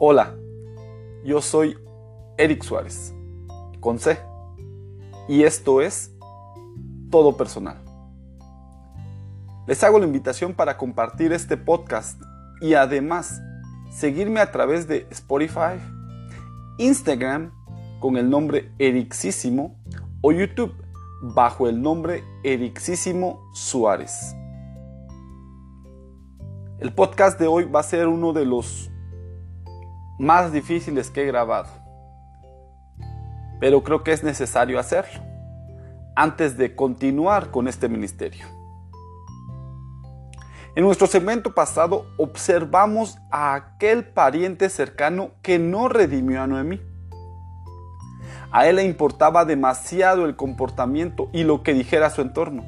Hola, yo soy Eric Suárez, con C, y esto es Todo Personal. Les hago la invitación para compartir este podcast y además seguirme a través de Spotify, Instagram con el nombre Ericísimo o YouTube bajo el nombre Ericísimo Suárez. El podcast de hoy va a ser uno de los más difíciles que he grabado. Pero creo que es necesario hacerlo antes de continuar con este ministerio. En nuestro segmento pasado observamos a aquel pariente cercano que no redimió a Noemí. A él le importaba demasiado el comportamiento y lo que dijera su entorno.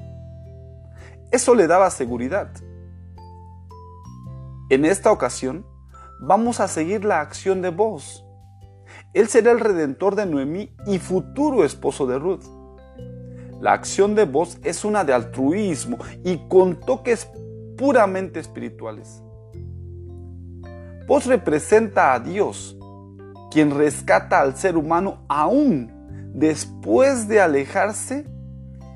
Eso le daba seguridad. En esta ocasión, vamos a seguir la acción de Boz. Él será el redentor de Noemí y futuro esposo de Ruth. La acción de Boz es una de altruismo y con toques puramente espirituales. Boz representa a Dios, quien rescata al ser humano aún después de alejarse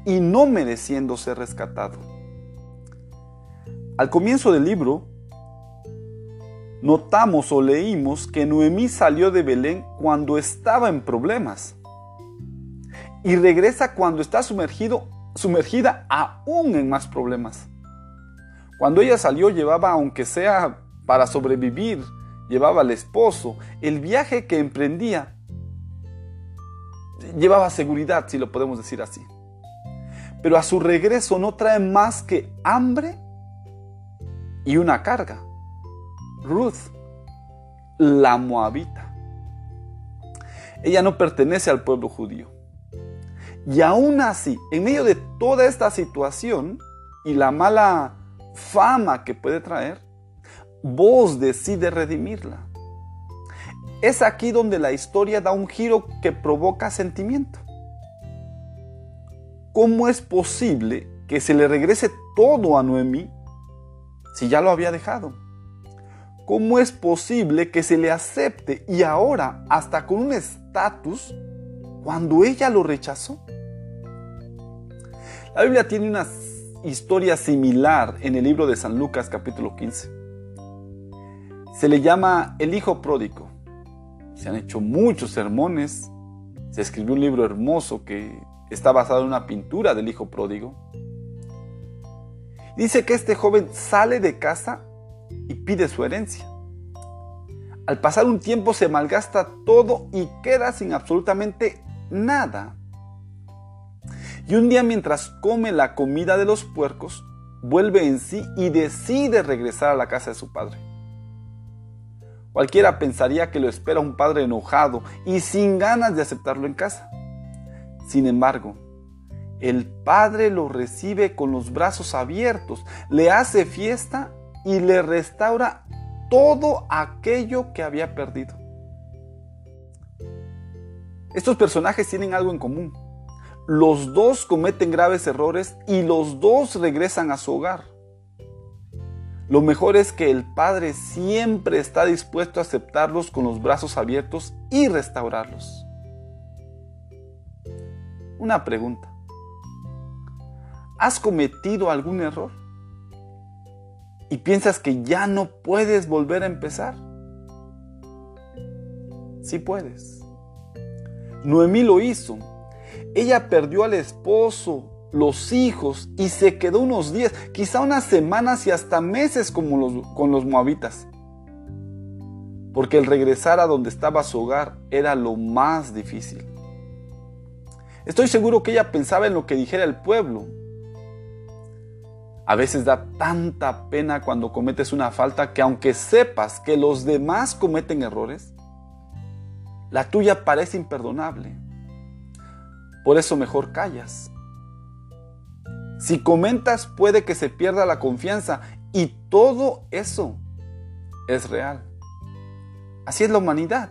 y no mereciendo ser rescatado. Al comienzo del libro, notamos o leímos que Noemí salió de Belén cuando estaba en problemas y regresa cuando está sumergido, sumergida aún en más problemas. Cuando ella salió llevaba, aunque sea para sobrevivir, llevaba al esposo, el viaje que emprendía llevaba seguridad, si lo podemos decir así. Pero a su regreso no trae más que hambre y una carga. Ruth, la moabita. Ella no pertenece al pueblo judío. Y aún así, en medio de toda esta situación y la mala fama que puede traer, vos decide redimirla. Es aquí donde la historia da un giro que provoca sentimiento. ¿Cómo es posible que se le regrese todo a Noemí si ya lo había dejado? ¿Cómo es posible que se le acepte y ahora hasta con un estatus cuando ella lo rechazó? La Biblia tiene una historia similar en el libro de San Lucas capítulo 15. Se le llama el hijo pródigo. Se han hecho muchos sermones. Se escribió un libro hermoso que está basado en una pintura del hijo pródigo. Dice que este joven sale de casa y pide su herencia. Al pasar un tiempo se malgasta todo y queda sin absolutamente nada. Y un día mientras come la comida de los puercos, vuelve en sí y decide regresar a la casa de su padre. Cualquiera pensaría que lo espera un padre enojado y sin ganas de aceptarlo en casa. Sin embargo, el padre lo recibe con los brazos abiertos, le hace fiesta y le restaura todo aquello que había perdido. Estos personajes tienen algo en común. Los dos cometen graves errores y los dos regresan a su hogar. Lo mejor es que el Padre siempre está dispuesto a aceptarlos con los brazos abiertos y restaurarlos. Una pregunta. ¿Has cometido algún error? Y piensas que ya no puedes volver a empezar. Sí puedes. Noemí lo hizo. Ella perdió al esposo, los hijos y se quedó unos días, quizá unas semanas y hasta meses como los, con los moabitas. Porque el regresar a donde estaba su hogar era lo más difícil. Estoy seguro que ella pensaba en lo que dijera el pueblo, a veces da tanta pena cuando cometes una falta que aunque sepas que los demás cometen errores, la tuya parece imperdonable. Por eso mejor callas. Si comentas puede que se pierda la confianza y todo eso es real. Así es la humanidad.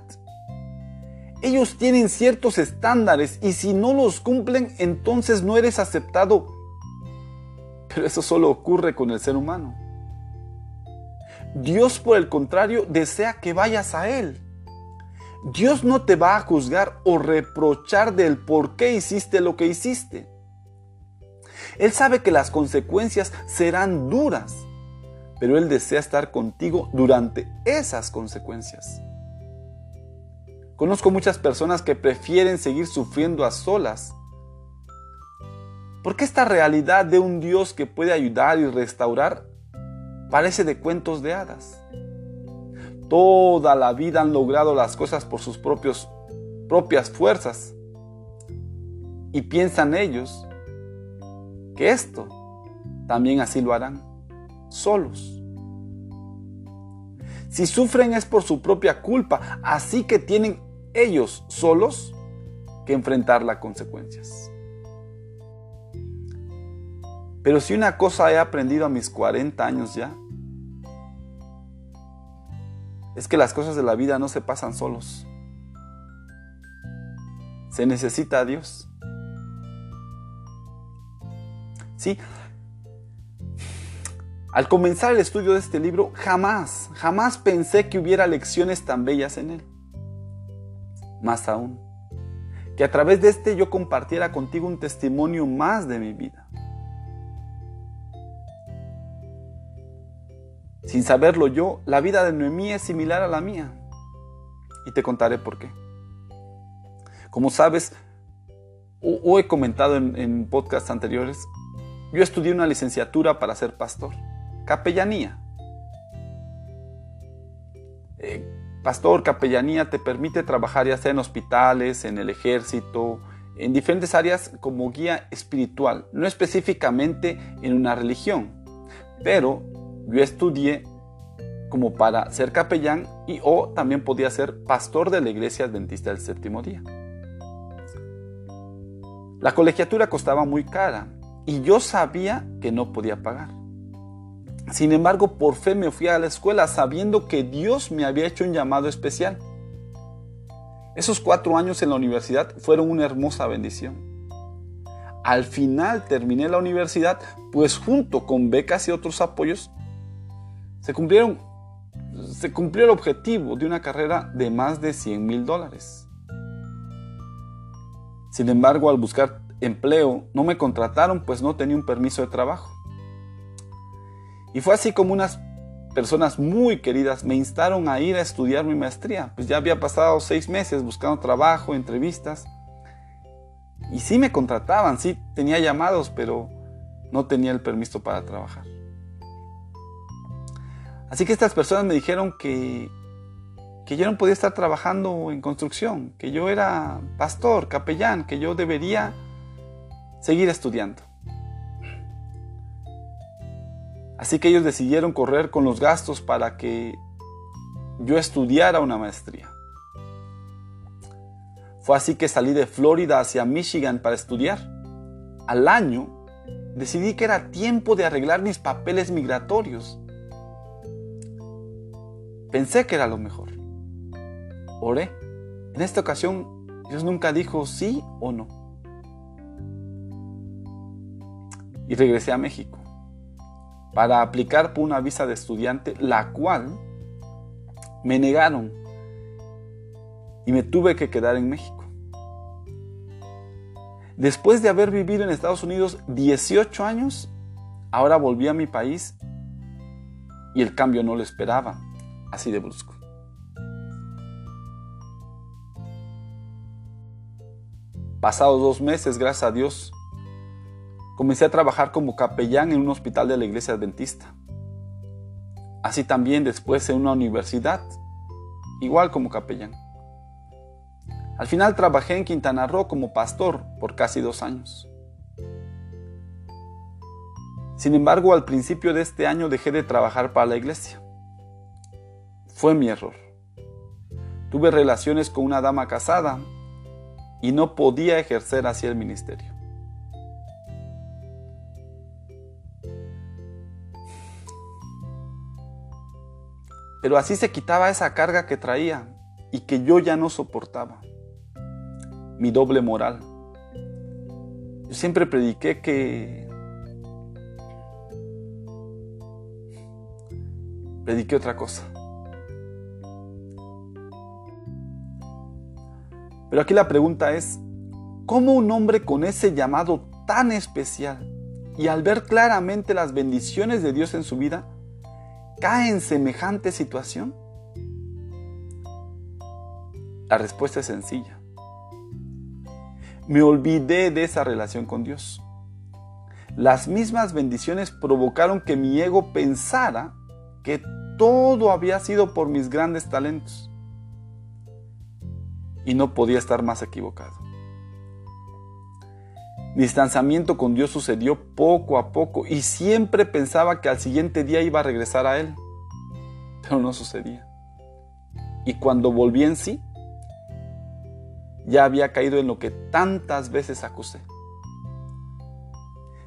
Ellos tienen ciertos estándares y si no los cumplen entonces no eres aceptado pero eso solo ocurre con el ser humano. Dios, por el contrario, desea que vayas a Él. Dios no te va a juzgar o reprochar del por qué hiciste lo que hiciste. Él sabe que las consecuencias serán duras, pero Él desea estar contigo durante esas consecuencias. Conozco muchas personas que prefieren seguir sufriendo a solas. Porque esta realidad de un Dios que puede ayudar y restaurar parece de cuentos de hadas. Toda la vida han logrado las cosas por sus propias fuerzas. Y piensan ellos que esto también así lo harán, solos. Si sufren es por su propia culpa, así que tienen ellos solos que enfrentar las consecuencias. Pero si una cosa he aprendido a mis 40 años ya, es que las cosas de la vida no se pasan solos. Se necesita a Dios. Sí. Al comenzar el estudio de este libro, jamás, jamás pensé que hubiera lecciones tan bellas en él. Más aún, que a través de este yo compartiera contigo un testimonio más de mi vida. Sin saberlo yo, la vida de Noemí es similar a la mía. Y te contaré por qué. Como sabes, o, he comentado en, podcasts anteriores, yo estudié una licenciatura para ser pastor, capellanía. Eh, pastor, capellanía te permite trabajar ya sea en hospitales, en el ejército, en diferentes áreas como guía espiritual, no específicamente en una religión, pero yo estudié como para ser capellán y o también podía ser pastor de la iglesia adventista del séptimo día. La colegiatura costaba muy cara y yo sabía que no podía pagar. Sin embargo, por fe me fui a la escuela sabiendo que Dios me había hecho un llamado especial. Esos cuatro años en la universidad fueron una hermosa bendición. Al final terminé la universidad, pues junto con becas y otros apoyos, se cumplió el objetivo de una carrera de más de 100 mil dólares. Sin embargo, al buscar empleo, no me contrataron pues no tenía un permiso de trabajo. Y fue así como unas personas muy queridas me instaron a ir a estudiar mi maestría. Pues ya había pasado seis meses buscando trabajo, entrevistas. Y sí me contrataban, sí tenía llamados, pero no tenía el permiso para trabajar. Así que estas personas me dijeron que, que yo no podía estar trabajando en construcción, que yo era pastor, capellán, que yo debería seguir estudiando. Así que ellos decidieron correr con los gastos para que yo estudiara una maestría. Fue así que salí de Florida hacia Michigan para estudiar. Al año decidí que era tiempo de arreglar mis papeles migratorios Pensé que era lo mejor. Oré. En esta ocasión Dios nunca dijo sí o no. Y regresé a México para aplicar por una visa de estudiante, la cual me negaron y me tuve que quedar en México. Después de haber vivido en Estados Unidos 18 años, ahora volví a mi país y el cambio no lo esperaba así de brusco. Pasados dos meses, gracias a Dios, comencé a trabajar como capellán en un hospital de la iglesia adventista. Así también después en una universidad, igual como capellán. Al final trabajé en Quintana Roo como pastor por casi dos años. Sin embargo, al principio de este año dejé de trabajar para la iglesia. Fue mi error. Tuve relaciones con una dama casada y no podía ejercer así el ministerio. Pero así se quitaba esa carga que traía y que yo ya no soportaba. Mi doble moral. Yo siempre prediqué que prediqué otra cosa. Pero aquí la pregunta es, ¿cómo un hombre con ese llamado tan especial y al ver claramente las bendiciones de Dios en su vida, cae en semejante situación? La respuesta es sencilla. Me olvidé de esa relación con Dios. Las mismas bendiciones provocaron que mi ego pensara que todo había sido por mis grandes talentos. Y no podía estar más equivocado. Mi distanciamiento con Dios sucedió poco a poco y siempre pensaba que al siguiente día iba a regresar a Él. Pero no sucedía. Y cuando volví en sí, ya había caído en lo que tantas veces acusé.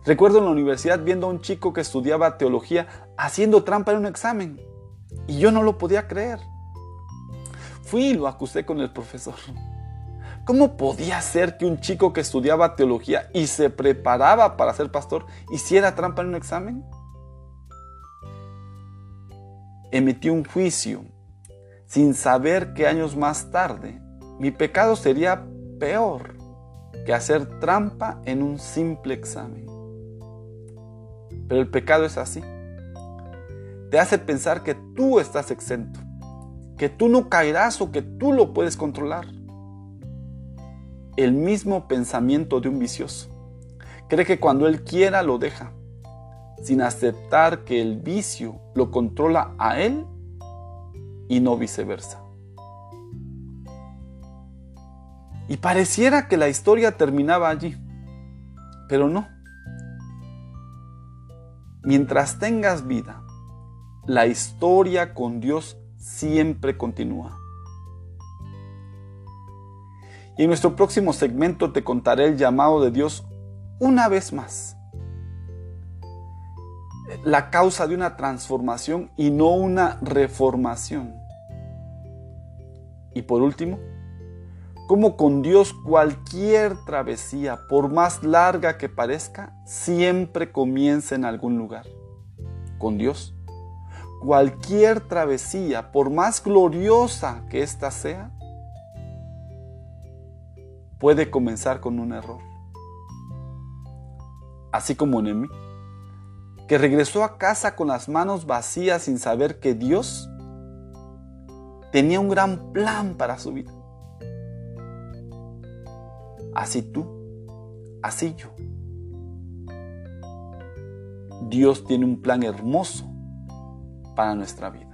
Recuerdo en la universidad viendo a un chico que estudiaba teología haciendo trampa en un examen y yo no lo podía creer. Fui y lo acusé con el profesor. ¿Cómo podía ser que un chico que estudiaba teología y se preparaba para ser pastor hiciera trampa en un examen? Emití un juicio sin saber que años más tarde mi pecado sería peor que hacer trampa en un simple examen. Pero el pecado es así. Te hace pensar que tú estás exento, que tú no caerás o que tú lo puedes controlar. El mismo pensamiento de un vicioso. Cree que cuando él quiera lo deja, sin aceptar que el vicio lo controla a él y no viceversa. Y pareciera que la historia terminaba allí, pero no. Mientras tengas vida, la historia con Dios siempre continúa. Y en nuestro próximo segmento te contaré el llamado de Dios una vez más. La causa de una transformación y no una reformación. Y por último, como con Dios cualquier travesía, por más larga que parezca, siempre comienza en algún lugar. Con Dios, cualquier travesía, por más gloriosa que ésta sea, puede comenzar con un error. Así como Nemi, que regresó a casa con las manos vacías sin saber que Dios tenía un gran plan para su vida así tú, así yo. Dios tiene un plan hermoso para nuestra vida.